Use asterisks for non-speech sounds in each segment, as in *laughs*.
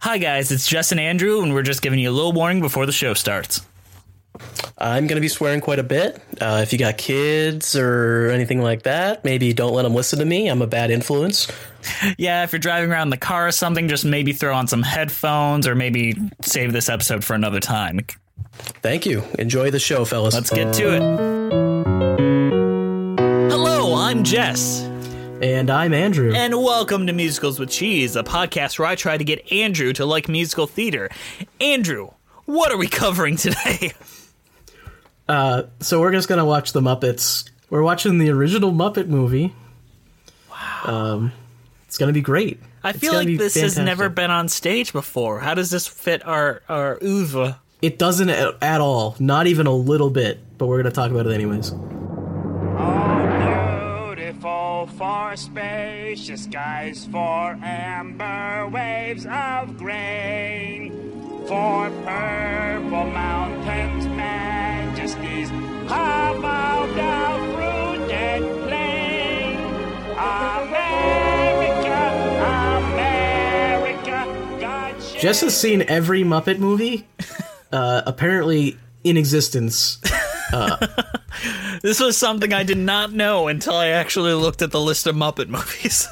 Hi, guys. It's Jess and Andrew, and we're just giving you a little warning before the show starts. I'm going to be swearing quite a bit. Uh, if you got kids or anything like that, maybe don't let them listen to me. I'm a bad influence. Yeah, if you're driving around in the car or something, just maybe throw on some headphones or maybe save this episode for another time. Thank you. Enjoy the show, fellas. Let's get to it. Hello, I'm Jess. And I'm Andrew. And welcome to Musicals with Cheese, a podcast where I try to get Andrew to like musical theater. Andrew, what are we covering today? *laughs* Uh, so we're just gonna watch the Muppets. We're watching the original Muppet movie. Wow. Um, it's gonna be great. I feel like this has never been on stage before. How does this fit our our oeuvre? It doesn't at, at all. Not even a little bit. But we're gonna talk about it anyways. For spacious skies, for amber waves of grain, for purple mountains, majesties, about the fruited plain. America, America, God Jess has seen every Muppet movie, uh, apparently in existence. *laughs* Uh, *laughs* This was something I did not know until I actually looked at the list of Muppet *laughs* movies.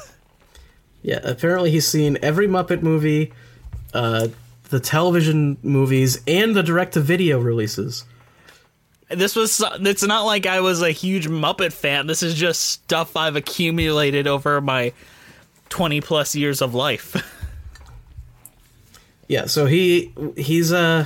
yeah, apparently he's seen every Muppet movie, uh, the television movies, and the direct-to-video releases. This was it's not like I was a huge Muppet fan. This is just stuff I've accumulated over my 20 plus years of life. *laughs* Yeah, so he he's uh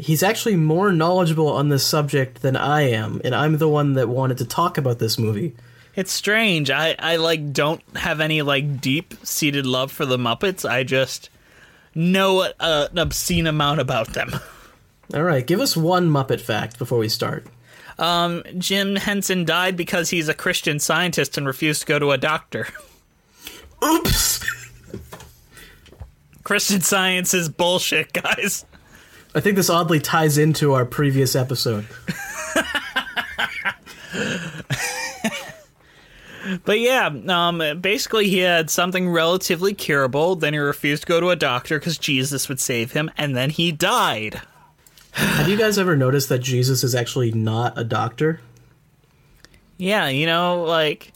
he's actually more knowledgeable on this subject than I am, and I'm the one that wanted to talk about this movie. It's strange. I I like don't have any like deep seated love for the Muppets. I just know a, an obscene amount about them. *laughs* All right, give us one Muppet fact before we start. Um, Jim Henson died because he's a Christian scientist and refused to go to a doctor. *laughs* Oops. *laughs* Christian science is bullshit, guys. I think this oddly ties into our previous episode. But yeah, um, basically he had something relatively curable. Then he refused to go to a doctor because Jesus would save him, and then he died. Have you guys ever noticed that Jesus is actually not a doctor? Yeah, you know, like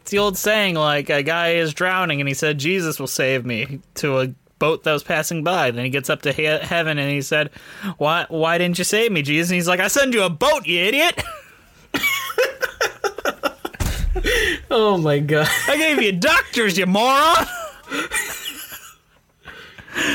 it's the old saying, like a guy is drowning and he said Jesus will save me to a boat that was passing by. Then he gets up to he- heaven and he said, "Why? Why didn't you save me, Jesus?" And he's like, "I send you a boat, you idiot! *laughs* Oh my god. I gave you doctors, you moron."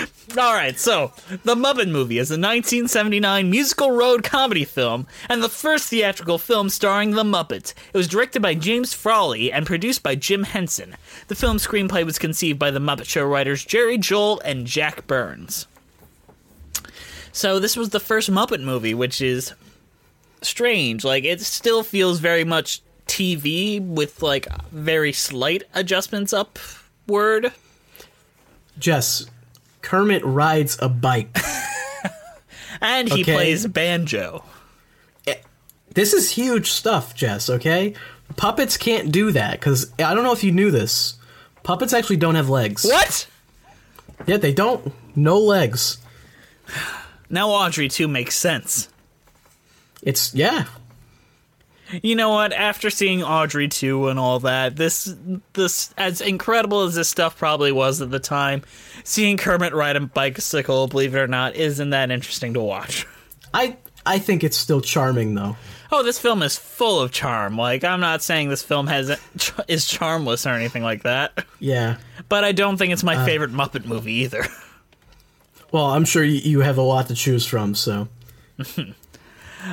*laughs* All right, so The Muppet Movie is a 1979 musical road comedy film and the first theatrical film starring the Muppets. It was directed by James Frawley and produced by Jim Henson. The film's screenplay was conceived by the Muppet Show writers Jerry Juhl and Jack Burns. So this was the first Muppet movie, which is strange. Like it still feels very much TV with like very slight adjustments upward. Jess, Kermit rides a bike. *laughs* And he Okay. plays banjo. Eh, this is huge stuff, Jess, okay? Puppets can't do that, because I don't know if you knew this. Puppets actually don't have legs. What? Yeah, they don't. No legs. Now Audrey 2 makes sense. It's yeah. You know what? After seeing Audrey 2 and all that, this this as incredible as this stuff probably was at the time, seeing Kermit ride a bicycle, believe it or not, isn't that interesting to watch. I I think it's still charming though. Oh, this film is full of charm. Like I'm not saying this film has is charmless or anything like that, Yeah. but I don't think it's my uh. favorite Muppet movie either. Well, I'm sure you, you have a lot to choose from, so *laughs*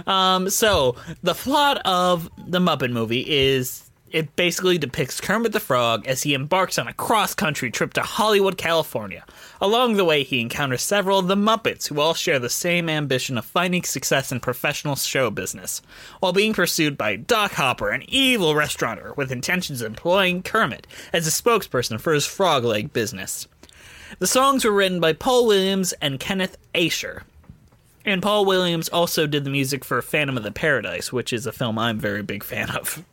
Um, so the plot of the Muppet movie is it basically depicts Kermit the Frog as he embarks on a cross-country trip to Hollywood, California. Along the way, he encounters several of the Muppets who all share the same ambition of finding success in professional show business, while being pursued by Doc Hopper, an evil restaurateur with intentions of employing Kermit as a spokesperson for his frog leg business. The songs were written by Paul Williams and Kenneth Ascher. And Paul Williams also did the music for Phantom of the Paradise, which is a film I'm very big fan of.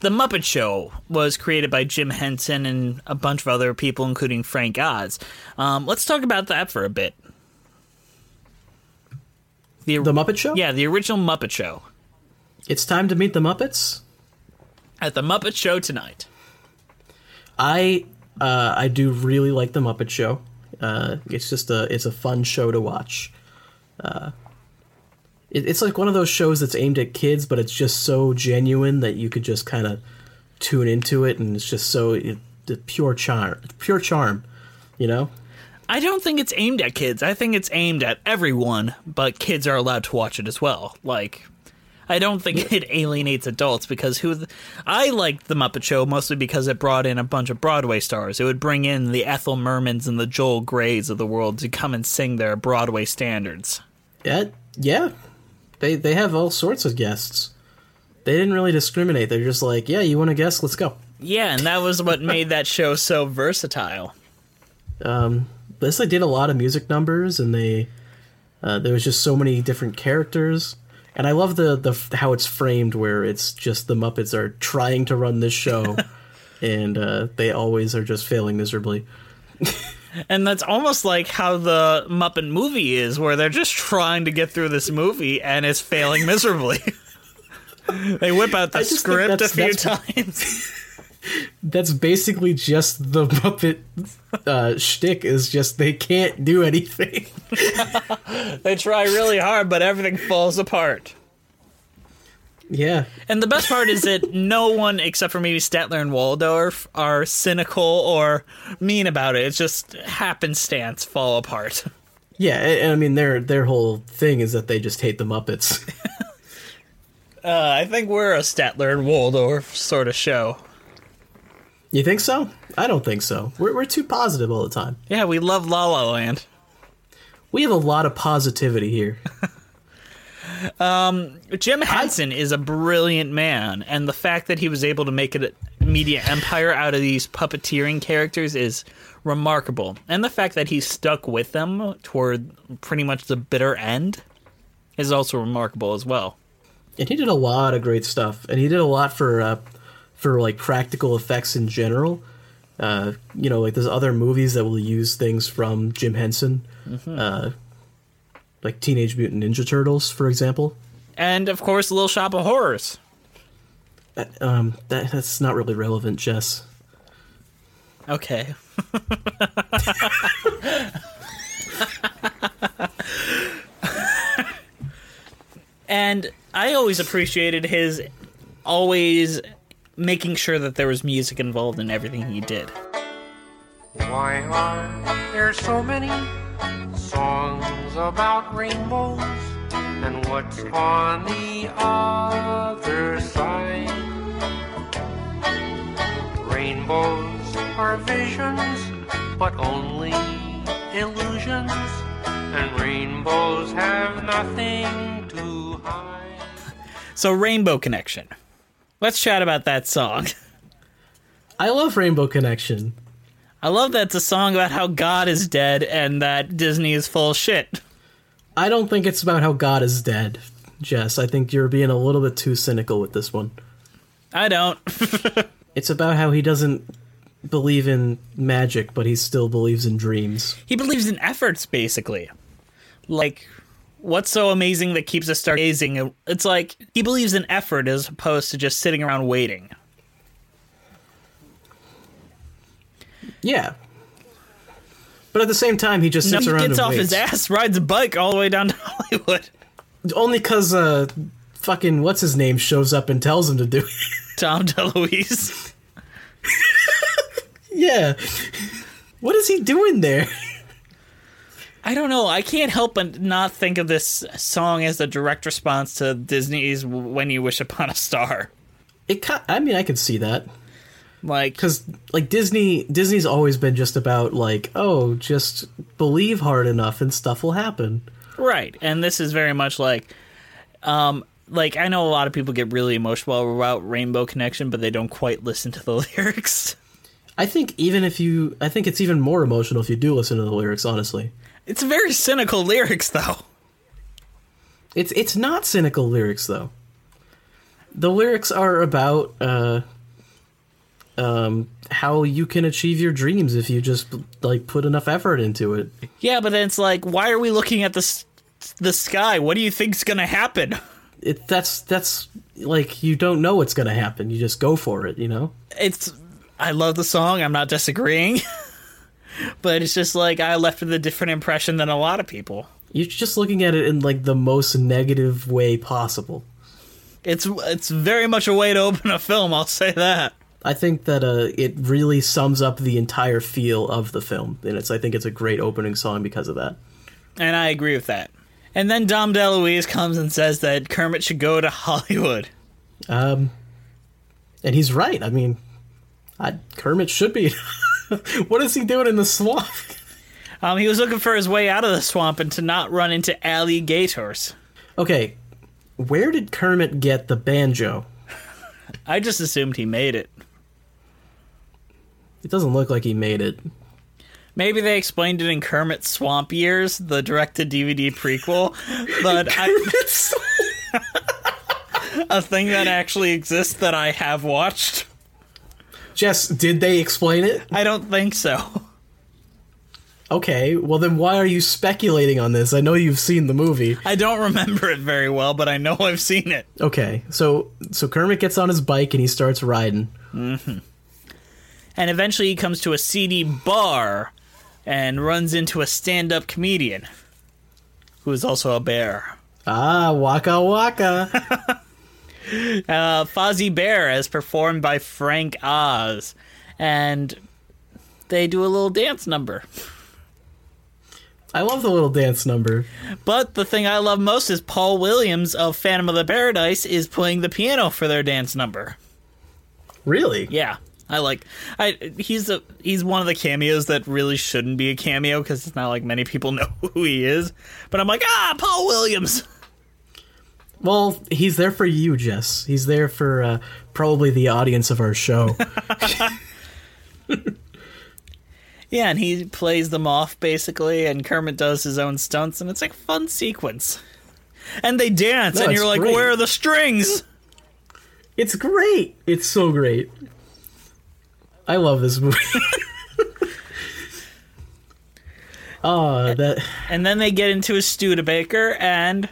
The Muppet Show was created by Jim Henson and a bunch of other people, including Frank Oz. Um, let's talk about that for a bit. The, the Muppet Show. yeah, the original Muppet Show It's time to meet the Muppets. at the Muppet Show tonight. I uh, I do really like the Muppet Show. Uh, it's just a it's a fun show to watch. Uh, it, it's like one of those shows that's aimed at kids, but it's just so genuine that you could just kind of tune into it, and it's just so it, the pure charm, pure charm. You know, I don't think it's aimed at kids. I think it's aimed at everyone, but kids are allowed to watch it as well. Like, I don't think it *laughs* alienates adults because who th- I liked the Muppet Show mostly because it brought in a bunch of Broadway stars. It would bring in the Ethel Mermans and the Joel Greys of the world to come and sing their Broadway standards. Yeah, yeah. They they have all sorts of guests. They didn't really discriminate. They're just like, yeah, you want to guest? Let's go. Yeah, and that was what made that show so versatile. um, this like did a lot of music numbers and they uh, there was just so many different characters and i love the, the how it's framed where it's just the muppets are trying to run this show *laughs* and uh, they always are just failing miserably *laughs* And that's almost like how the Muppet movie is, where they're just trying to get through this movie and it's failing miserably. *laughs* they whip out the I just think script a few that's- times. *laughs* that's basically just the muppet uh, shtick is just they can't do anything *laughs* they try really hard, but everything falls apart. Yeah And the best part is that no one, except for maybe Statler and Waldorf, are cynical or mean about it. It's just happenstance fall apart. yeah and, i mean their their whole thing is that they just hate the muppets *laughs* Uh, I think we're a Statler and Waldorf sort of show. you think so i don't think so we're, we're too positive all the time Yeah, we love La La Land. we have a lot of positivity here *laughs* Jim Henson is a brilliant man, and the fact that he was able to make a media empire out of these puppeteering characters is remarkable. And the fact that he stuck with them toward pretty much the bitter end is also remarkable as well. and he did a lot of great stuff and he did a lot for uh, for like practical effects in general uh, you know like there's other movies that will use things from jim henson uh, like teenage mutant ninja turtles for example And of course, Little Shop of Horrors. um, that, that's not really relevant jess Okay. and I always appreciated his always making sure that there was music involved in everything he did. Why are there so many songs about rainbows? And what's on the other side? Rainbows are visions, but only illusions. And rainbows have nothing to hide. So, Rainbow Connection. Let's chat about that song. i love rainbow connection I love that it's a song about how God is dead and that Disney is full of shit. I don't think it's about how god is dead jess i think you're being a little bit too cynical with this one I don't. *laughs* it's about how he doesn't believe in magic, but he still believes in dreams. He believes in efforts, basically. Like, what's so amazing that keeps us stargazing? It's like he believes in effort as opposed to just sitting around waiting. Yeah. But at the same time, he just No, sits he around gets off his ass, rides a bike all the way down to *laughs* Hollywood. Only because uh, fucking what's his name shows up and tells him to do it. Dom DeLuise. *laughs* yeah. What is he doing there? I don't know. I can't help but not think of this song as a direct response to Disney's "When You Wish Upon a Star." It. I mean, I could see that Like, because like Disney, Disney's always been just about like, oh, just believe hard enough and stuff will happen. right, and this is very much like, um, like I know a lot of people get really emotional about Rainbow Connection, but they don't quite listen to the *laughs* lyrics. I think even if you, I think it's even more emotional if you do listen to the lyrics. Honestly, It's very cynical lyrics, though. it's it's not cynical lyrics though. The lyrics are about uh, um, how you can achieve your dreams if you just like put enough effort into it. Yeah, but then it's like, why are we looking at the the sky? What do you think's gonna happen? It that's that's like you don't know what's gonna happen. You just go for it. You know. It's I love the song. I'm not disagreeing, *laughs* but it's just like I left with a different impression than a lot of people. You're just looking at it in like the most negative way possible. It's it's very much a way to open a film. I'll say that. I think that uh, it really sums up the entire feel of the film, and it's I think it's a great opening song because of that. And I agree with that. And then Dom DeLuise comes and says that Kermit should go to *laughs* Hollywood. Um, and he's right. I mean, I, Kermit should be. *laughs* what is he doing in the swamp? Um, he was looking for his way out of the swamp and to not run into alligators. Okay, where did Kermit get the banjo? *laughs* I just assumed he made it. It doesn't look like he made it. Maybe they explained it in Kermit Swamp Years, the direct-to-DVD prequel, but I, *laughs* *laughs* a thing that actually exists that I have watched. Jess, did they explain it? I don't think so. Okay, well then why are you speculating on this? I know you've seen the movie. I don't remember it very well, but I know I've seen it. Okay, so so Kermit gets on his bike and he starts riding. hmm And eventually he comes to a seedy bar and runs into a stand-up comedian who is also a bear. Ah, waka waka. *laughs* uh, Fozzie Bear, as performed by Frank Oz, and they do a little dance number. I love the little dance number. But the thing I love most is Paul Williams of Phantom of the Paradise is playing the piano for their dance number. Really? Yeah, I like. I he's a he's one of the cameos that really shouldn't be a cameo because it's not like many people *laughs* know who he is. But I'm like, ah, Paul Williams. Well, he's there for you, Jess. He's there for uh, probably the audience of our show. *laughs* *laughs* Yeah, and he plays them off basically, and Kermit does his own stunts, and it's like a fun sequence. And they dance, No, and you're like, great. where are the strings? it's great. It's so great. I love this movie. oh, that And then they get into a Studebaker, and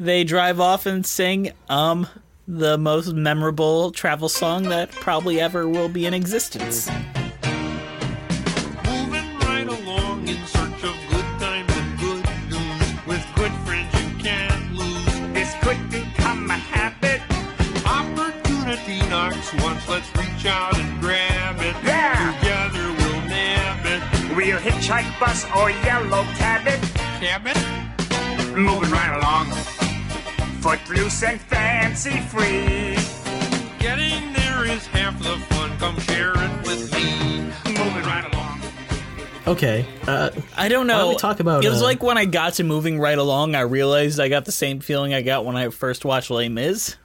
they drive off and sing um the most memorable travel song that probably ever will be in existence. Opportunity knocks once. Let's reach out and grab it. Yeah. Together we'll nab it. We'll hitchhike, bus, or yellow cab it. Cab it? Moving right along. Footloose and fancy free. Getting there is half the fun. Come share it with me. Moving right along. okay. Uh, I don't Why know. don't we talk about, It was uh, like when I got to moving right along, I realized I got the same feeling I got when I first watched Les Mis.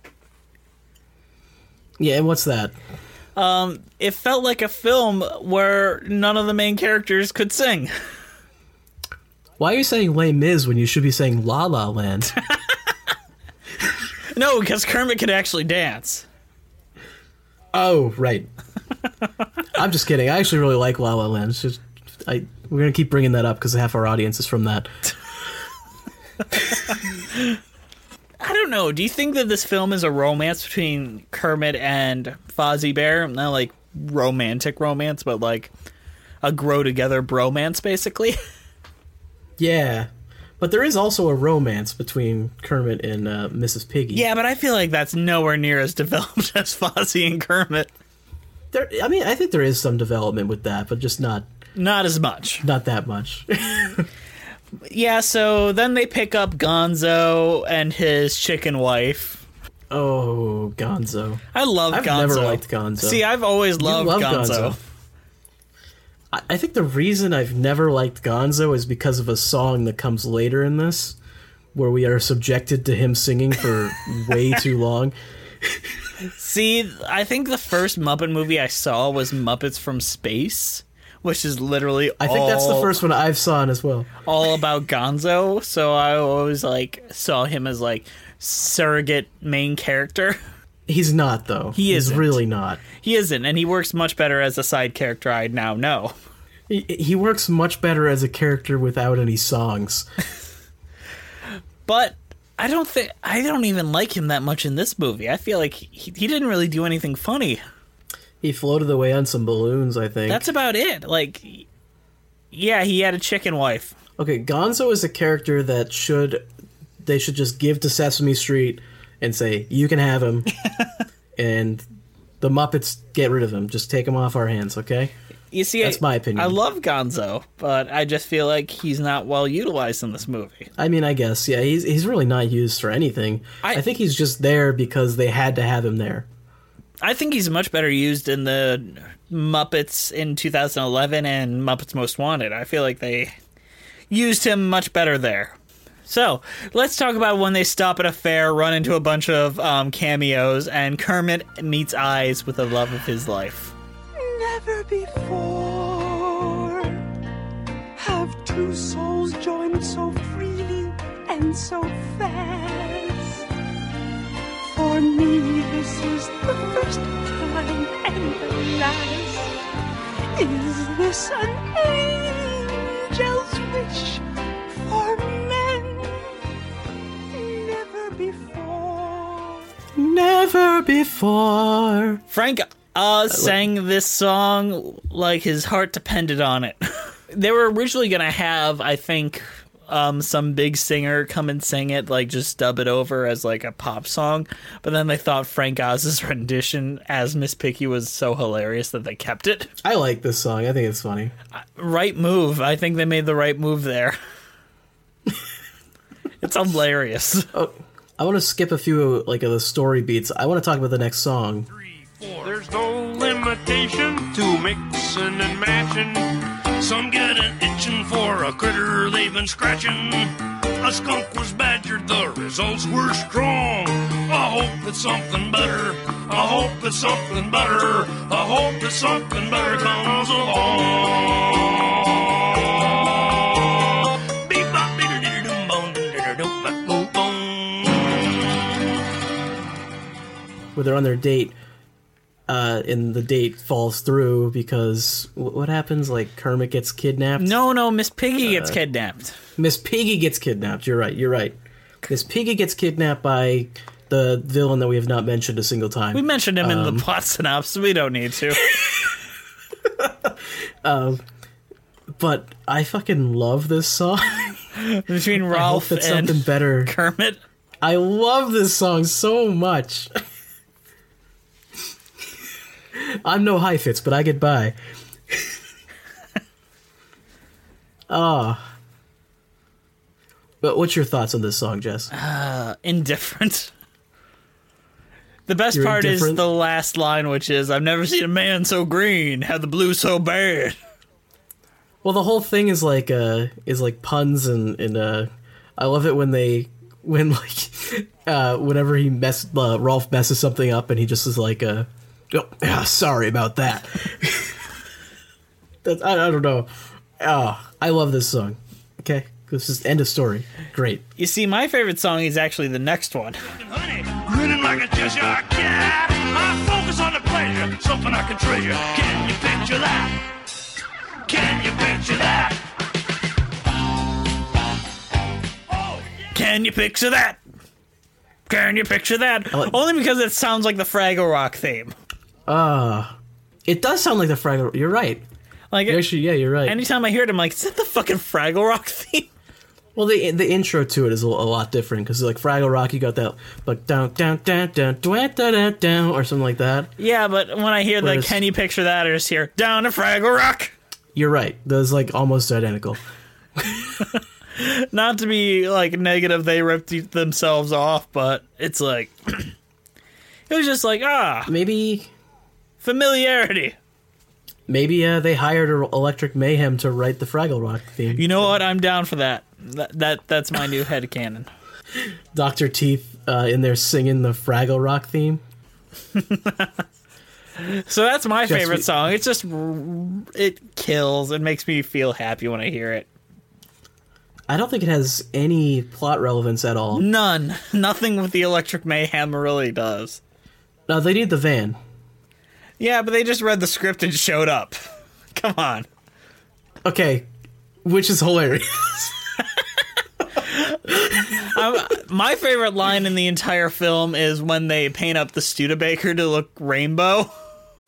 Yeah, what's that? Um, it felt like a film where none of the main characters could sing. Why are you saying Les Mis when you should be saying La La Land? *laughs* No, because Kermit could actually dance. oh, right. I'm just kidding. I actually really like La La Land. It's just I we're gonna keep bringing that up because half our audience is from that. *laughs* I don't know. Do you think that this film is a romance between Kermit and Fozzie Bear? Not like romantic romance, but like a grow together bromance, basically. *laughs* Yeah, but there is also a romance between Kermit and uh, Mrs. Piggy. yeah, but I feel like that's nowhere near as *laughs* developed as Fozzie and Kermit. there. I mean, I think there is some development with that, but just not Not as much. not that much. *laughs* Yeah, so then they pick up Gonzo and his chicken wife. oh, Gonzo. I love I've Gonzo. never liked Gonzo. See, I've always loved love Gonzo. I, I think the reason I've never liked Gonzo is because of a song that comes later in this, where we are subjected to him singing for *laughs* way too long. See, I think the first Muppet movie I saw was Muppets from Space, which is literally I think that's the first one I've seen as well. all about Gonzo. So I always like saw him as like surrogate main character. *laughs* He's not though. He isn't. really not. He isn't, and he works much better as a side character. I now know. He, he works much better as a character without any songs. *laughs* But I don't think I don't even like him that much in this movie. I feel like he, he didn't really do anything funny. He floated away on some balloons, I think. That's about it. Like, yeah, he had a chicken wife. Okay, Gonzo is a character that should they should just give to Sesame Street and say you can have him, *laughs* and the Muppets get rid of him. Just take him off our hands, okay? You see, That's I, my opinion. I love Gonzo, but I just feel like he's not well utilized in this movie. I mean, I guess yeah, he's he's really not used for anything. I- I, think he's just there because they had to have him there. I think he's much better used in the Muppets in 2011 and Muppets Most Wanted. I feel like they used him much better there. So let's talk about when they stop at a fair, run into a bunch of um, cameos, and Kermit meets Eyes with the love of his life. Never before have two souls joined so freely and so fast. For me, this is the first time and the last. Is this an angel's wish for men? Never before. Never before. Frank uh, sang this song like his heart depended on it. *laughs* they were originally gonna have, I think, um, some big singer come and sing it, like just dub it over as like a pop song. But then they thought Frank Oz's *laughs* rendition as Miss Piggy was so hilarious that they kept it. I like this song. I think it's funny. Right move. I think they made the right move there. *laughs* it's hilarious. *laughs* Oh, I want to skip a few like of the story beats. I want to talk about the next song. There's no limitation to mixing and matching. Some get an itching for a critter they've been scratching. A skunk was badgered, the results were strong. I hope it's something better. I hope it's something better. I hope it's something better comes along. Where they're on their date, uh, and the date falls through because wh- what happens? Like Kermit gets kidnapped. No, no, Miss Piggy gets kidnapped. Miss Piggy gets kidnapped. You're right. You're right. Miss Piggy gets kidnapped by the villain that we have not mentioned a single time. We mentioned him in Um, the plot synopsis. We don't need to. *laughs* *laughs* um, but I fucking love this song. *laughs* Between I Rowlf hope it's and something better. Kermit. I love this song so much. I'm no high fits, but I get by. Ah. But what's your thoughts on this song, Jess? indifferent. The best You're part is the last line, which is "I've never seen a man so green, had the blue so bad." Well, the whole thing is like uh is like puns and and uh I love it when they when like *laughs* uh whenever he mess uh, Rowlf messes something up and he just is like uh oh, yeah, sorry about that. That's I, I don't know. Oh, I love this song. Okay, this is end of story. Great. You see, my favorite song is actually the next one. honey, grinning like a Cheshire cat. I focus focus on the pleasure, something I can treasure. Can you picture that? Can you picture that? Can you picture that? Can you picture that? Only because it sounds like the Fraggle Rock theme. Uh, it does sound like the Fraggle. You're right. Like Actually, yeah, you're right. anytime I hear it, I'm like, is that the fucking Fraggle Rock *laughs* theme? Well, the the intro to it is a, a lot different because like Fraggle Rock, you got that like down down down down down down down or something like that. Yeah, but when I hear the Whereas- Can you picture that? I just hear down to Fraggle Rock. You're right. Those like almost identical. *laughs* *laughs* Not to be like negative, they ripped themselves off, but it's like *clears throat* it was just like ah Maybe familiarity. maybe uh, they hired Electric Mayhem to write the Fraggle Rock theme. You know what? I'm down for that. That, that that's my new head headcanon. *laughs* Doctor Teeth uh, in there singing the Fraggle Rock theme. *laughs* So that's my Just favorite we- song. It's just it kills. It makes me feel happy when I hear it. I don't think it has any plot relevance at all. None. *laughs* Nothing with the Electric Mayhem really does. No, they need the van. Yeah, but they just read the script and showed up. *laughs* Come on. Okay, which is hilarious. *laughs* Um, my favorite line in the entire film is when they paint up the Studebaker to look rainbow. *laughs*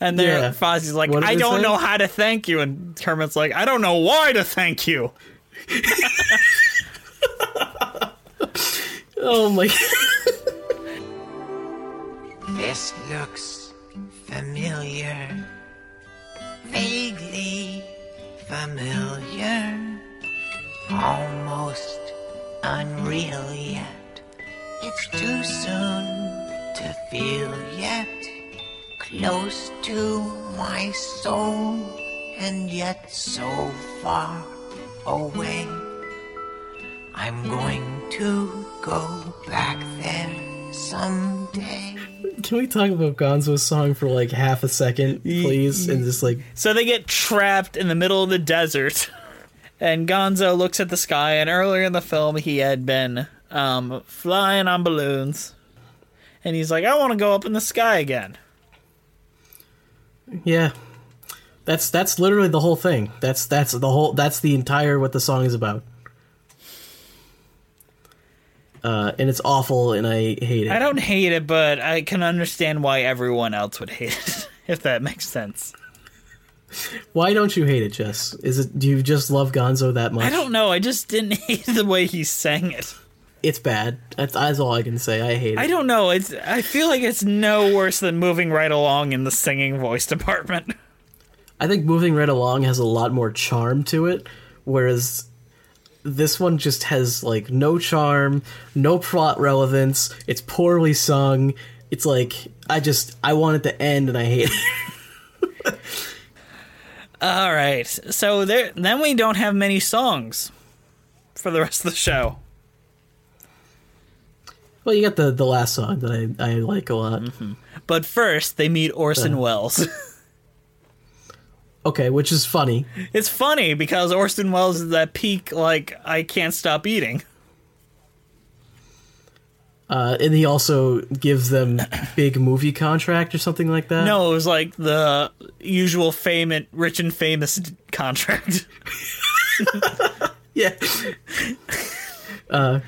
And then Yeah. Fozzie's like, I don't say? know how to thank you. And Kermit's like, I don't know why to thank you. *laughs* Oh my! God *laughs* This looks familiar. Vaguely familiar. Almost unreal yet. It's too soon to feel yet. Close to my soul, and yet so far away. I'm going to go back there someday. Can we talk about Gonzo's song for like half a second, please? And just like, So they get trapped in the middle of the desert. And Gonzo looks at the sky, and earlier in the film, he had been um, flying on balloons. And he's like, I want to go up in the sky again. Yeah, that's that's literally the whole thing. That's that's the whole. That's the entire what the song is about. Uh, and it's awful, and I hate it. I don't hate it, but I can understand why everyone else would hate it, *laughs* if that makes sense. Why don't you hate it, Jess? Is it do you just love Gonzo that much? I don't know. I just didn't *laughs* hate the way he sang it. It's bad. That's, that's all I can say. I hate it. I don't know. It's I feel like it's no worse than moving right along in the singing voice *laughs* department. I think moving right along has a lot more charm to it, whereas this one just has like no charm, no plot relevance. It's poorly sung. It's like I just I want it to end and I hate it. *laughs* All right. So there then we don't have many songs for the rest of the show. Well, you got the the last song that I I like a lot. But first, they meet Orson Uh. Welles. *laughs* *laughs* Okay, which is funny. it's funny because Orson Welles is at peak like I can't stop eating. Uh, and he also gives them *coughs* big movie contract or something like that. No, it was like the usual famous rich and famous contract. *laughs* yeah. Uh,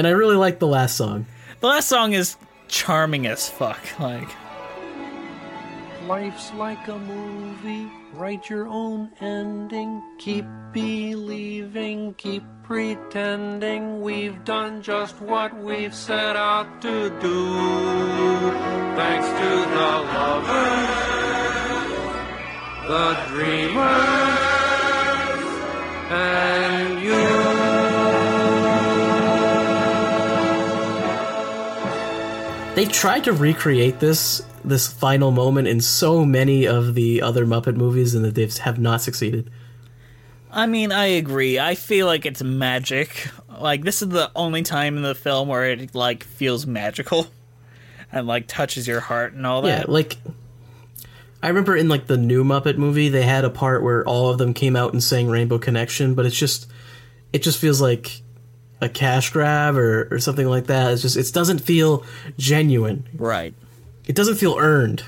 and I really like the last song. The last song is charming as fuck. Like Life's like a movie, write your own ending. Keep believing, keep pretending. We've done just what we've set out to do. Thanks to the lovers, the dreamers, and you. They tried to recreate this this final moment in so many of the other Muppet movies, and that they have not succeeded. I mean, I agree. I feel like it's magic. Like this is the only time in the film where it like feels magical and like touches your heart and all that. Yeah, like I remember in like the new Muppet movie, they had a part where all of them came out and sang Rainbow Connection, but it's just it just feels like a cash grab or, or something like that. It's just it doesn't feel genuine. Right. It doesn't feel earned.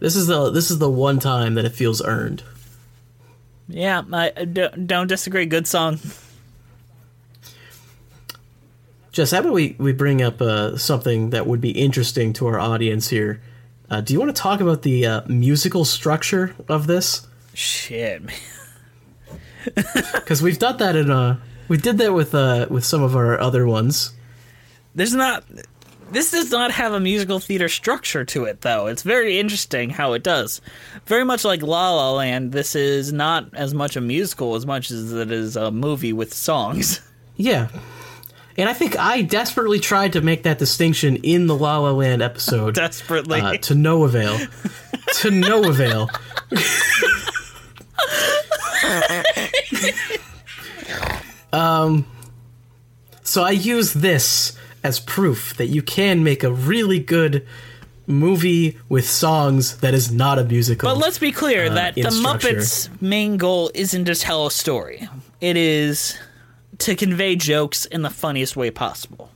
This is the this is the one time that it feels earned. Yeah, I don't don't disagree. Good song. Jess, how about we, we bring up uh, something that would be interesting to our audience here? Uh, do you want to talk about the uh, musical structure of this? Shit, man. *laughs* Because we've done that in uh we did that with uh with some of our other ones. There's not. This does not have a musical theater structure to it, though. It's very interesting how it does. Very much like La La Land, this is not as much a musical as much as it is a movie with songs. *laughs* Yeah. And I think I desperately tried to make that distinction in the La La Land episode. *laughs* desperately. Uh, to no avail. to no avail. *laughs* um, so I use this as proof that you can make a really good movie with songs that is not a musical. But let's be clear uh, that the structure. Muppets' main goal isn't to tell a story. It is to convey jokes in the funniest way possible,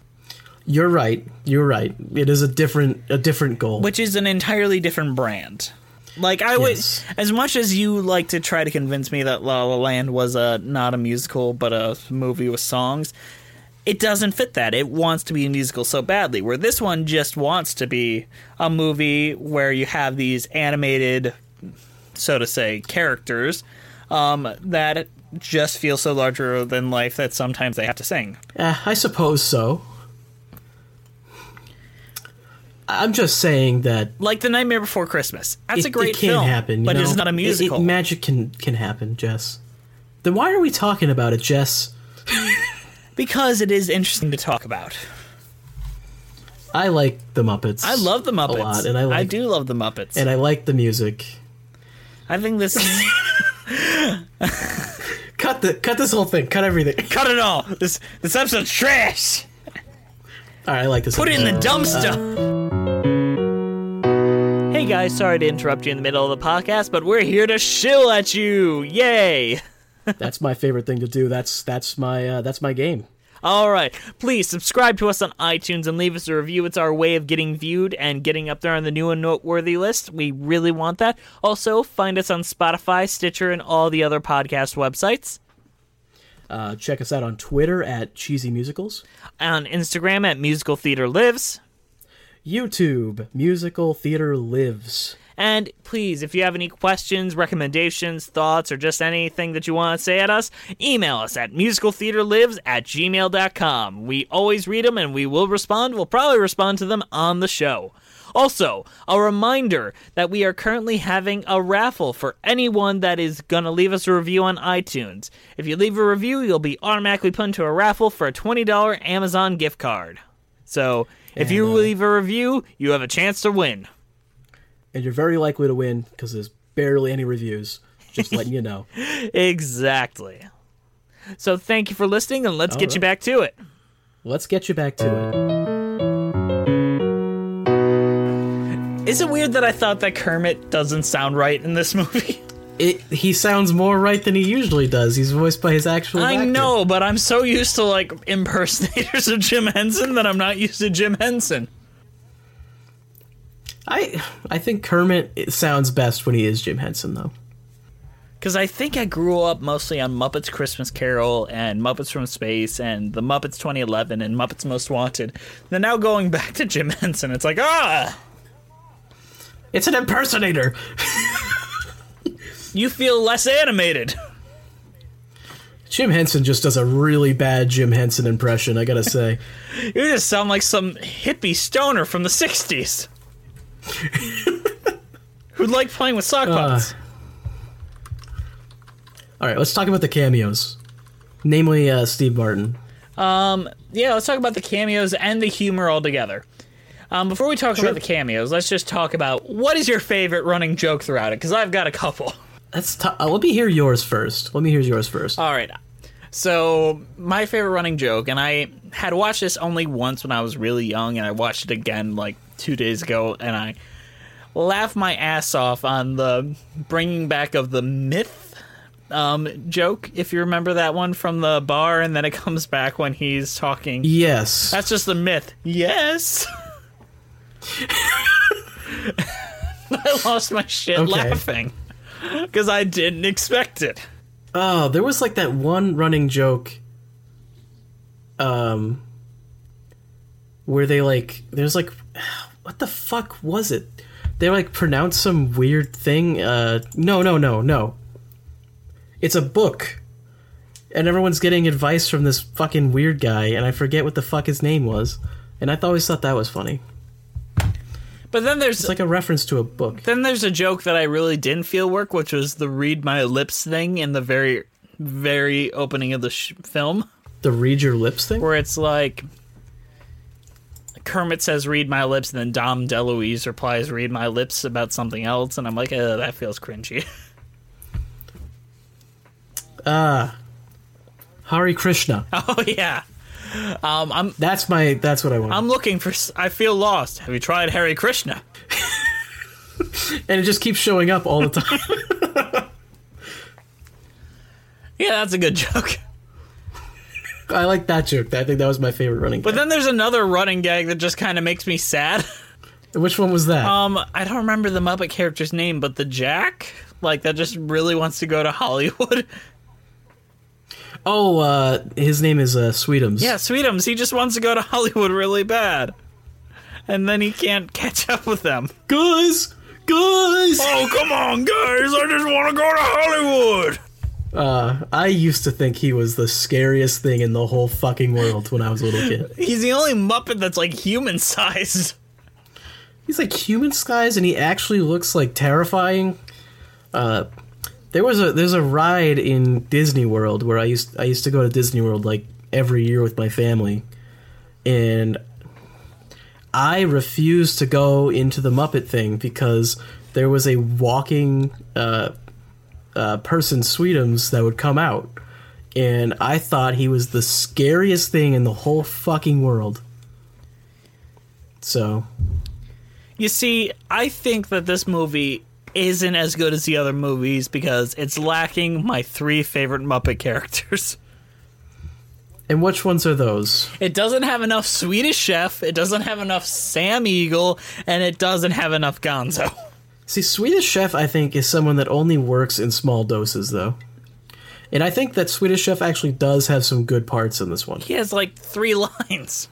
You're right. You're right. It is a different a different goal. which is an entirely different brand. Like I would, as much as you like to try to convince me that La La Land was a not a musical but a movie with songs, it doesn't fit that. It wants to be a musical so badly. Where this one just wants to be a movie where you have these animated, so to say, characters um, that just feel so larger than life that sometimes they have to sing. Eh, I suppose so. I'm just saying that Like The Nightmare Before Christmas. That's it, a great it can film, happen, but know? it's not a It- it- musical. magic can can happen, Jess. Then why are we talking about it, Jess? *laughs* because it is interesting to talk about. I like the Muppets. I love the Muppets. a lot, and I like do love the Muppets. and I like the music. I think this is *laughs* Cut the cut this whole thing. Cut everything. *laughs* cut it all. This this episode's trash. All right, I like this. Put it in the episode. dumpster. Hey guys, sorry to interrupt you in the middle of the podcast, but we're here to shill at you. Yay! *laughs* That's my favorite thing to do. That's that's my uh, that's my game. All right, please subscribe to us on iTunes and leave us a review. It's our way of getting viewed and getting up there on the new and noteworthy list. We really want that. Also, find us on Spotify, Stitcher, and all the other podcast websites. Uh, check us out on Twitter at Cheesy Musicals, On Instagram at Musical Theater Lives. YouTube Musical Theater Lives. And please, if you have any questions, recommendations, thoughts, or just anything that you want to say at us, email us at musicaltheaterlives at gmail.com. We always read them and we will respond. We'll probably respond to them on the show. Also, a reminder that we are currently having a raffle for anyone that is going to leave us a review on iTunes. If you leave a review, you'll be automatically put into a raffle for a $20 Amazon gift card. So, if And, you uh, leave a review, you have a chance to win. And you're very likely to win because there's barely any reviews. Just letting you know. *laughs* exactly. So, thank you for listening, and let's All get you back to it. Let's get you back to it. Is it weird that I thought that Kermit doesn't sound right in this *laughs* movie? It, he sounds more right than he usually does. He's voiced by his actual. I actor. know, but I'm so used to like impersonators of Jim Henson that I'm not used to Jim Henson. I I think Kermit it sounds best when he is Jim Henson though. Because I think I grew up mostly on Muppets Christmas Carol and Muppets from Space and the Muppets 2011 and Muppets Most Wanted. Then now going *laughs* back to Jim Henson, it's like, ah! It's an impersonator! *laughs* you feel less animated. Jim Henson just does a really bad Jim Henson impression. I gotta say. *laughs* You just sound like some hippie stoner from the 60s. *laughs* Who'd like playing with sock puppets. All right, let's talk about the cameos, namely uh, Steve Martin. Um, yeah, let's talk about the cameos and the humor altogether. Um, before we talk Sure. about the cameos, let's just talk about what is your favorite running joke throughout it, because I've got a couple. Let's t- uh, let me hear yours first. Let me hear yours first. All right. So, my favorite running joke, and I had watched this only once when I was really young, and I watched it again like two days ago, and I laughed my ass off on the bringing back of the myth um, joke, if you remember that one from the bar, and then it *laughs* comes back when he's talking. Yes. That's just the myth. Yes. *laughs* *laughs* I lost my shit Okay. laughing *laughs* because I didn't expect it. Oh, there was like that one running joke. Um, where they like, there's like, *sighs* what the fuck was it? They like pronounce some weird thing. Uh, no, no, no, no. It's a book, and everyone's getting advice from this fucking weird guy, and I forget what the fuck his name was. And I always thought that was funny. But then there's It's like a reference to a book. Then there's a joke that I really didn't feel work, which was the read my lips thing in the very, very opening of the sh- film. The read your lips thing? Where it's like Kermit says read my lips, and then Dom DeLuise replies read my lips about something else, and I'm like, uh, that feels cringy. Ah, Hare Krishna. *laughs* oh, yeah. Um, I'm. That's my. That's what I want. I'm looking for. I feel lost. Have you tried Hare Krishna? *laughs* and it just keeps showing up all the time. *laughs* Yeah, that's a good joke. I like that joke. I think that was my favorite running. But then there's another running gag that just kind of makes me sad. *laughs* Which one was that? Um, I don't remember the Muppet character's name, but the Jack, like that, just really wants to go to Hollywood. Oh, uh, his name is uh, Sweetums. Yeah, Sweetums. He just wants to go to Hollywood really bad, and then he can't catch up with them. Guys, guys. Oh come on, guys! I just want to go to Hollywood. Uh, I used to think he was the scariest thing in the whole fucking world when I was a little kid. *laughs* He's the only Muppet that's like human sized. He's like human size, and he actually looks like terrifying. Uh, there was a there's a ride in Disney World where I used I used to go to Disney World like every year with my family, and I refused to go into the Muppet thing because there was a walking uh, uh, person Sweetums that would come out, and I thought he was the scariest thing in the whole fucking world. So. You see, I think that this movie isn't as good as the other movies because it's lacking my three favorite Muppet characters. And which ones are those? It doesn't have enough Swedish Chef, it doesn't have enough Sam Eagle, and it doesn't have enough Gonzo. See, Swedish Chef, I think, is someone that only works in small doses, though. And I think that Swedish Chef actually does have some good parts in this one. He has like three *laughs* lines.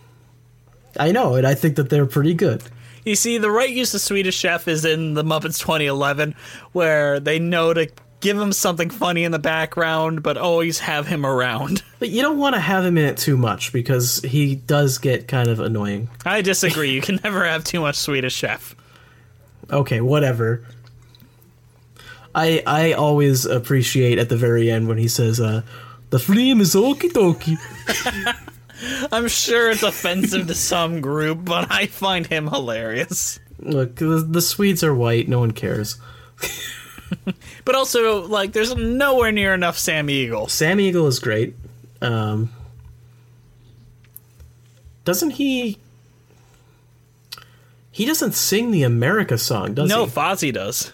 I know, and I think that they're pretty good. You see, the right use of Swedish Chef is in the Muppets 2011, where they know to give him something funny in the background, but always have him around. *laughs* But you don't want to have him in it too much because he does get kind of annoying. I disagree. You can *laughs* never have too much Swedish Chef. Okay, whatever. I I always appreciate at the very end when he says, uh, "The flame is okie dokie." *laughs* I'm sure it's offensive to some group, but I find him hilarious. Look, the, the Swedes are white. No one cares. But also, like, there's nowhere near enough Sam Eagle. Sam Eagle is great. Um, doesn't he? He doesn't sing the America song, does no, he? Fozzie does.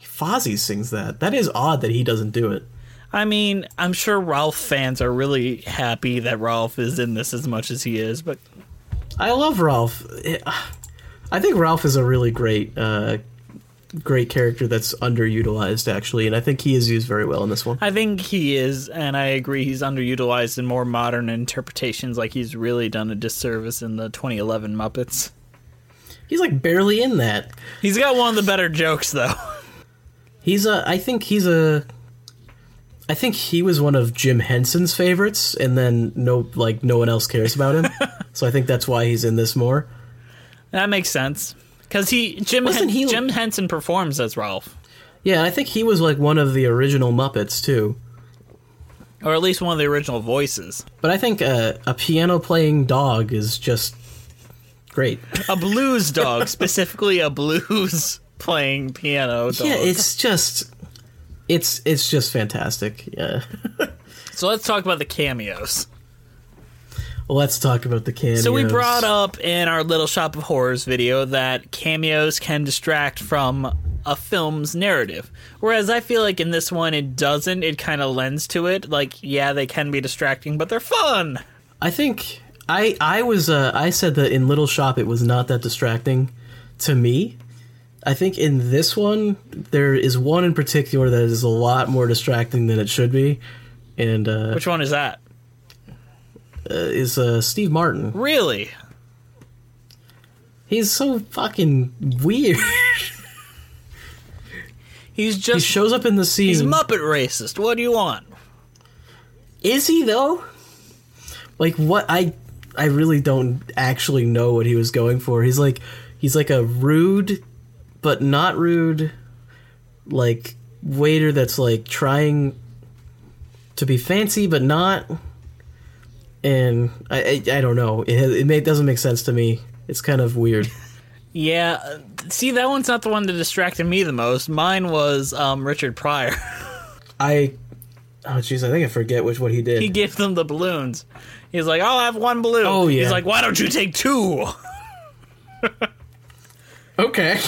Fozzie sings that. That is odd that he doesn't do it. I mean, I'm sure Rowlf fans are really happy that Rowlf is in this as much as he is, but I love Rowlf. I think Rowlf is a really great, uh, great character that's underutilized actually, and I think he is used very well in this one. I think he is, and I agree he's underutilized in more modern interpretations. Like he's really done a disservice in the 2011 Muppets. He's like barely in that. He's got one of the better jokes though. He's a. I think he's a. I think he was one of Jim Henson's favorites, and then no, like no one else cares about him. *laughs* so I think that's why he's in this more. That makes sense because he Jim Hen- he- Jim Henson performs as Rowlf, Yeah, I think he was like one of the original Muppets too. or at least one of the original voices. But I think uh, a piano playing dog is just great. A blues dog, specifically a blues *laughs* playing piano dog. Yeah, it's just it's it's just fantastic. Yeah. *laughs* so let's talk about the cameos. Let's talk about the cameos. So we brought up in our Little Shop of Horrors video that cameos can distract from a film's narrative. Whereas I feel like in this one it doesn't. It kind of lends to it. Like, yeah, they can be distracting, but they're fun. I think I I was uh, I said that in Little Shop it was not that distracting to me. I think in this one there is one in particular that is a lot more distracting than it should be, and uh, Which one is that? uh, is uh, Steve Martin. Really? He's so fucking weird. *laughs* He's just he shows up in the scene. He's Muppet racist. What do you want? Is he though? Like what I I really don't actually know what he was going for. He's like he's like a rude but not rude like waiter that's like trying to be fancy but not and I I, I don't know. It it may, doesn't make sense to me. It's kind of weird. *laughs* Yeah, uh, see that one's not the one that distracted me the most. Mine was um, Richard Pryor. *laughs* I oh jeez, I think I forget which what he did. he gave them the balloons. He's like, "I'll have one balloon." Oh, yeah. He's like, "Why don't you take two? *laughs* okay.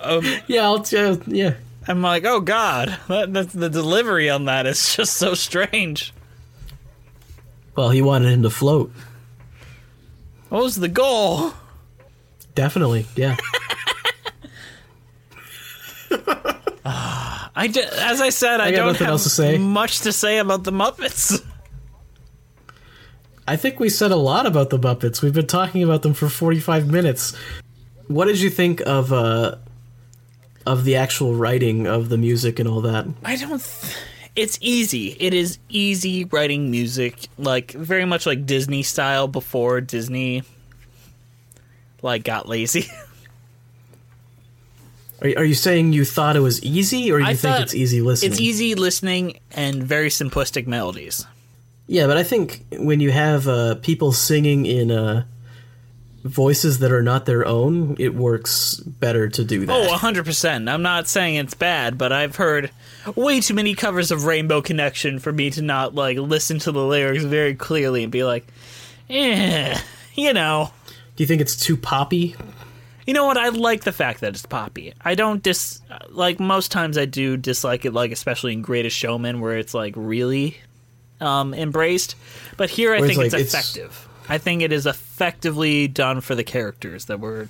Um, yeah, I'll tell. Yeah. I'm like, "Oh God, that, that's the delivery on that is *laughs* just so strange." Well, he wanted him to float. What was the goal? Definitely, yeah. *laughs* I ju- as I said, I, I don't have else to say. much to say about the Muppets. I think we said a lot about the Muppets. We've been talking about them for 45 minutes. What did you think of uh of the actual writing of the music and all that? I don't. Th- it's easy. It is easy writing music, like very much like Disney style before Disney like got lazy. *laughs* Are, are you saying you thought it was easy or you I think it's easy listening? It's easy listening and very simplistic melodies. Yeah, but I think when you have uh, people singing in uh, voices that are not their own, it works better to do that. Oh, 100%. I'm not saying it's bad, but I've heard way too many covers of Rainbow Connection for me to not like listen to the lyrics very clearly and be like, "Eh, you know." Do you think it's too poppy? You know what? I like the fact that it's poppy. I don't dis like most times I do dislike it like especially in Greatest Showman where it's like really um embraced. But here I think it's like, it's- effective. I think it is effectively done for the characters that we're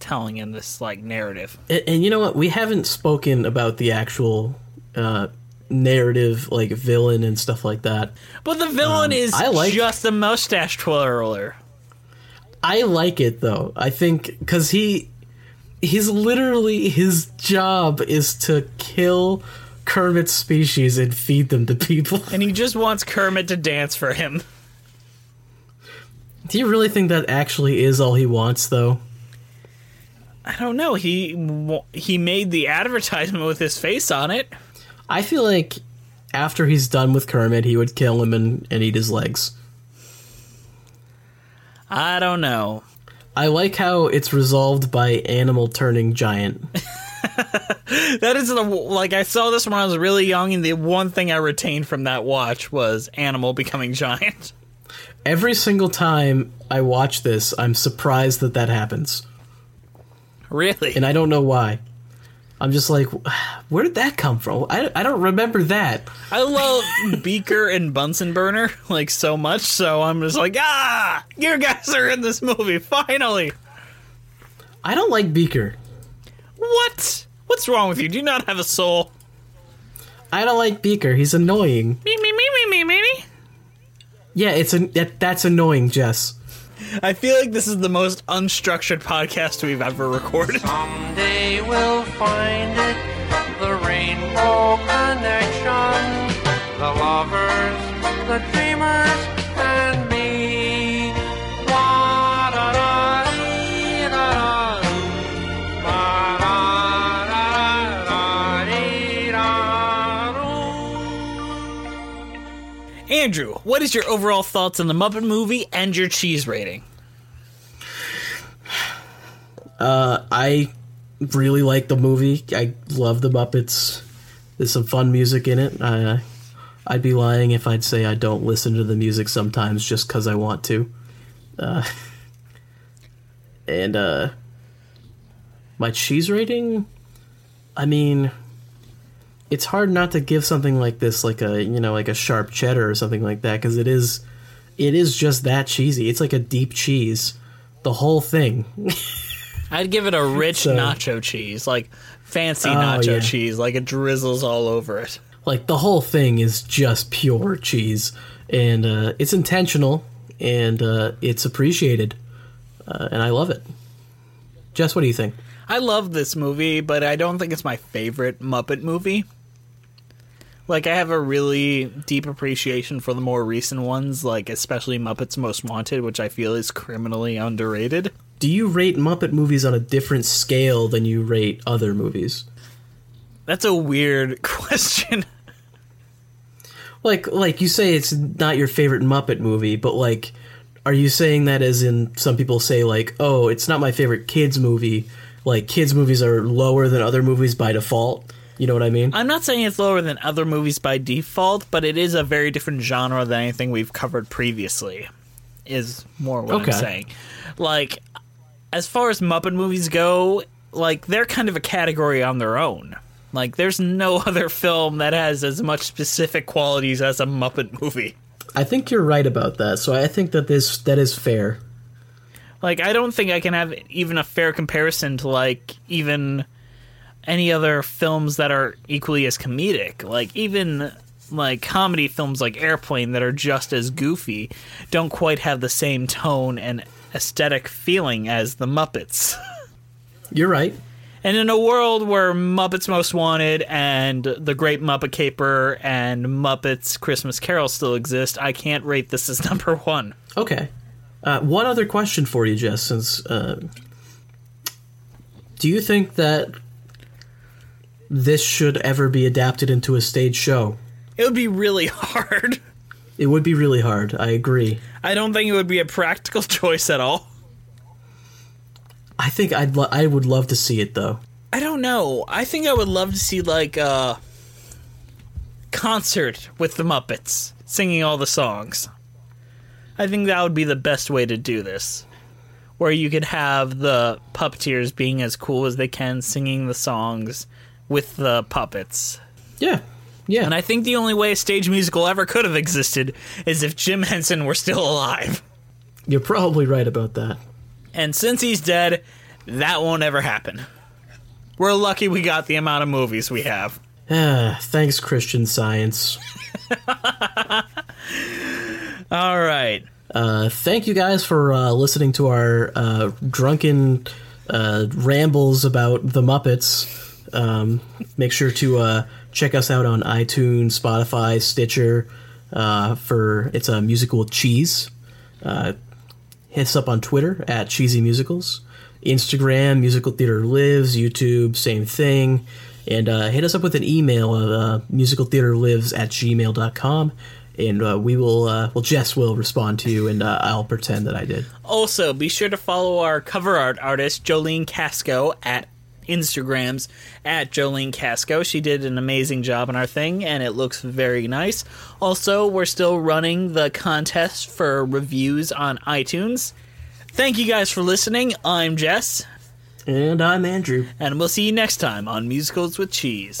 telling in this like narrative. And, and you know what? We haven't spoken about the actual uh, narrative, like villain and stuff like that. But the villain Um, is I like- just a mustache twirler. I like it though. I think because he he's literally his job is to kill Kermit's species and feed them to people. And he just wants Kermit to dance for him. Do you really think that actually is all he wants though? I don't know. He he made the advertisement with his face on it. I feel like after he's done with Kermit, he would kill him and, and eat his legs. I don't know. I like how it's resolved by animal turning giant. *laughs* That is the like I saw this when I was really young, and the one thing I retained from that watch was animal becoming giant. *laughs* Every single time I watch this, I'm surprised that that happens. Really? And I don't know why. I'm just like, where did that come from? I, I don't remember that. I love Beaker and Bunsen Burner like so much, so I'm just like, ah, you guys are in this movie finally. I don't like Beaker. What? What's wrong with you? Do you not have a soul? I don't like Beaker. He's annoying. Me me me me me me me. Yeah, it's an, that, that's annoying, Jess. I feel like this is the most unstructured podcast we've ever recorded. Someday we'll find it, the rainbow connection, the lovers, the dreamers, and Andrew, what is your overall thoughts on the Muppet movie and your cheese rating? Uh, I really like the movie. I love the Muppets. There's some fun music in it. Uh, I'd be lying if I'd say I don't listen to the music sometimes just because I want to. Uh, *laughs* and uh, my cheese rating, I mean, it's hard not to give something like this like a you know like a sharp cheddar or something like that because it is, it is just that cheesy. It's like a deep cheese, the whole thing. *laughs* I'd give it a rich So- nacho cheese, like fancy Oh, nacho yeah. cheese, like it drizzles all over it. like the whole thing is just pure cheese and uh, it's intentional and uh, it's appreciated uh, and i love it jess what do you think I love this movie, but I don't think it's my favorite Muppet movie. Like I have a really deep appreciation for the more recent ones, like especially Muppets Most Wanted, which I feel is criminally underrated. do you rate muppet movies on a different scale than you rate other movies That's a weird *laughs* question. like like you say it's not your favorite muppet movie but like are you saying that as in some people say like oh it's not my favorite kids movie like kids movies are lower than other movies by default you know what i mean I'm not saying it's lower than other movies by default, but it is a very different genre than anything we've covered previously. Is more what Okay. I'm saying. Like, as far as Muppet movies go, like they're kind of a category on their own. Like, there's no *laughs* other film that has as much specific qualities as a Muppet movie. i think you're right about that so i think that this that is fair Like, I don't think I can have even a fair comparison to like even any other films that are equally as comedic. Like even like comedy films like Airplane that are just as goofy don't quite have the same tone and aesthetic feeling as the Muppets. *laughs* You're right. And in a world where Muppets Most Wanted and The Great Muppet Caper and Muppets Christmas Carol still exist, I can't rate this as *laughs* number one. Okay. Uh, one other question for you, Jess. Since uh, do you think that this should ever be adapted into a stage show? It would be really *laughs* hard. It would be really hard. I agree. I don't think it would be a practical *laughs* choice at all. I think I'd lo- I would love to see it though. I don't know. I think I would love to see like a concert with the Muppets singing all the songs. I think that would be the best way to do this. Where you could have the puppeteers being as cool as they can singing the songs with the puppets. Yeah. Yeah. And I think the only way a stage musical ever could have existed is if Jim *laughs* Henson were still alive. You're probably right about that. And since he's dead, that won't ever happen. We're lucky we got the amount of movies we have. Ah, *sighs* thanks, Christian Science. *laughs* All right. Uh, thank you guys for uh, listening to our uh, drunken uh, rambles about the Muppets. Um, make sure to uh, check us out on iTunes, Spotify, Stitcher. Uh, for it's a musical cheese. Uh, hit us up on Twitter at Cheesy Musicals, Instagram Musical Theater Lives, YouTube same thing, and uh, hit us up with an email of uh, musicaltheatrelives at gmail.com and uh, we will uh, well Jess will respond to you and uh, I'll pretend that I did. Also, be sure to follow our cover art artist Jolene Casco at Instagrams at Jolene Casco. She did an amazing job on our thing and it looks very nice. Also, we're still running the contest for reviews on iTunes. Thank you guys for listening. I'm Jess. And I'm Andrew. And we'll see you next time on Musicals with Cheese.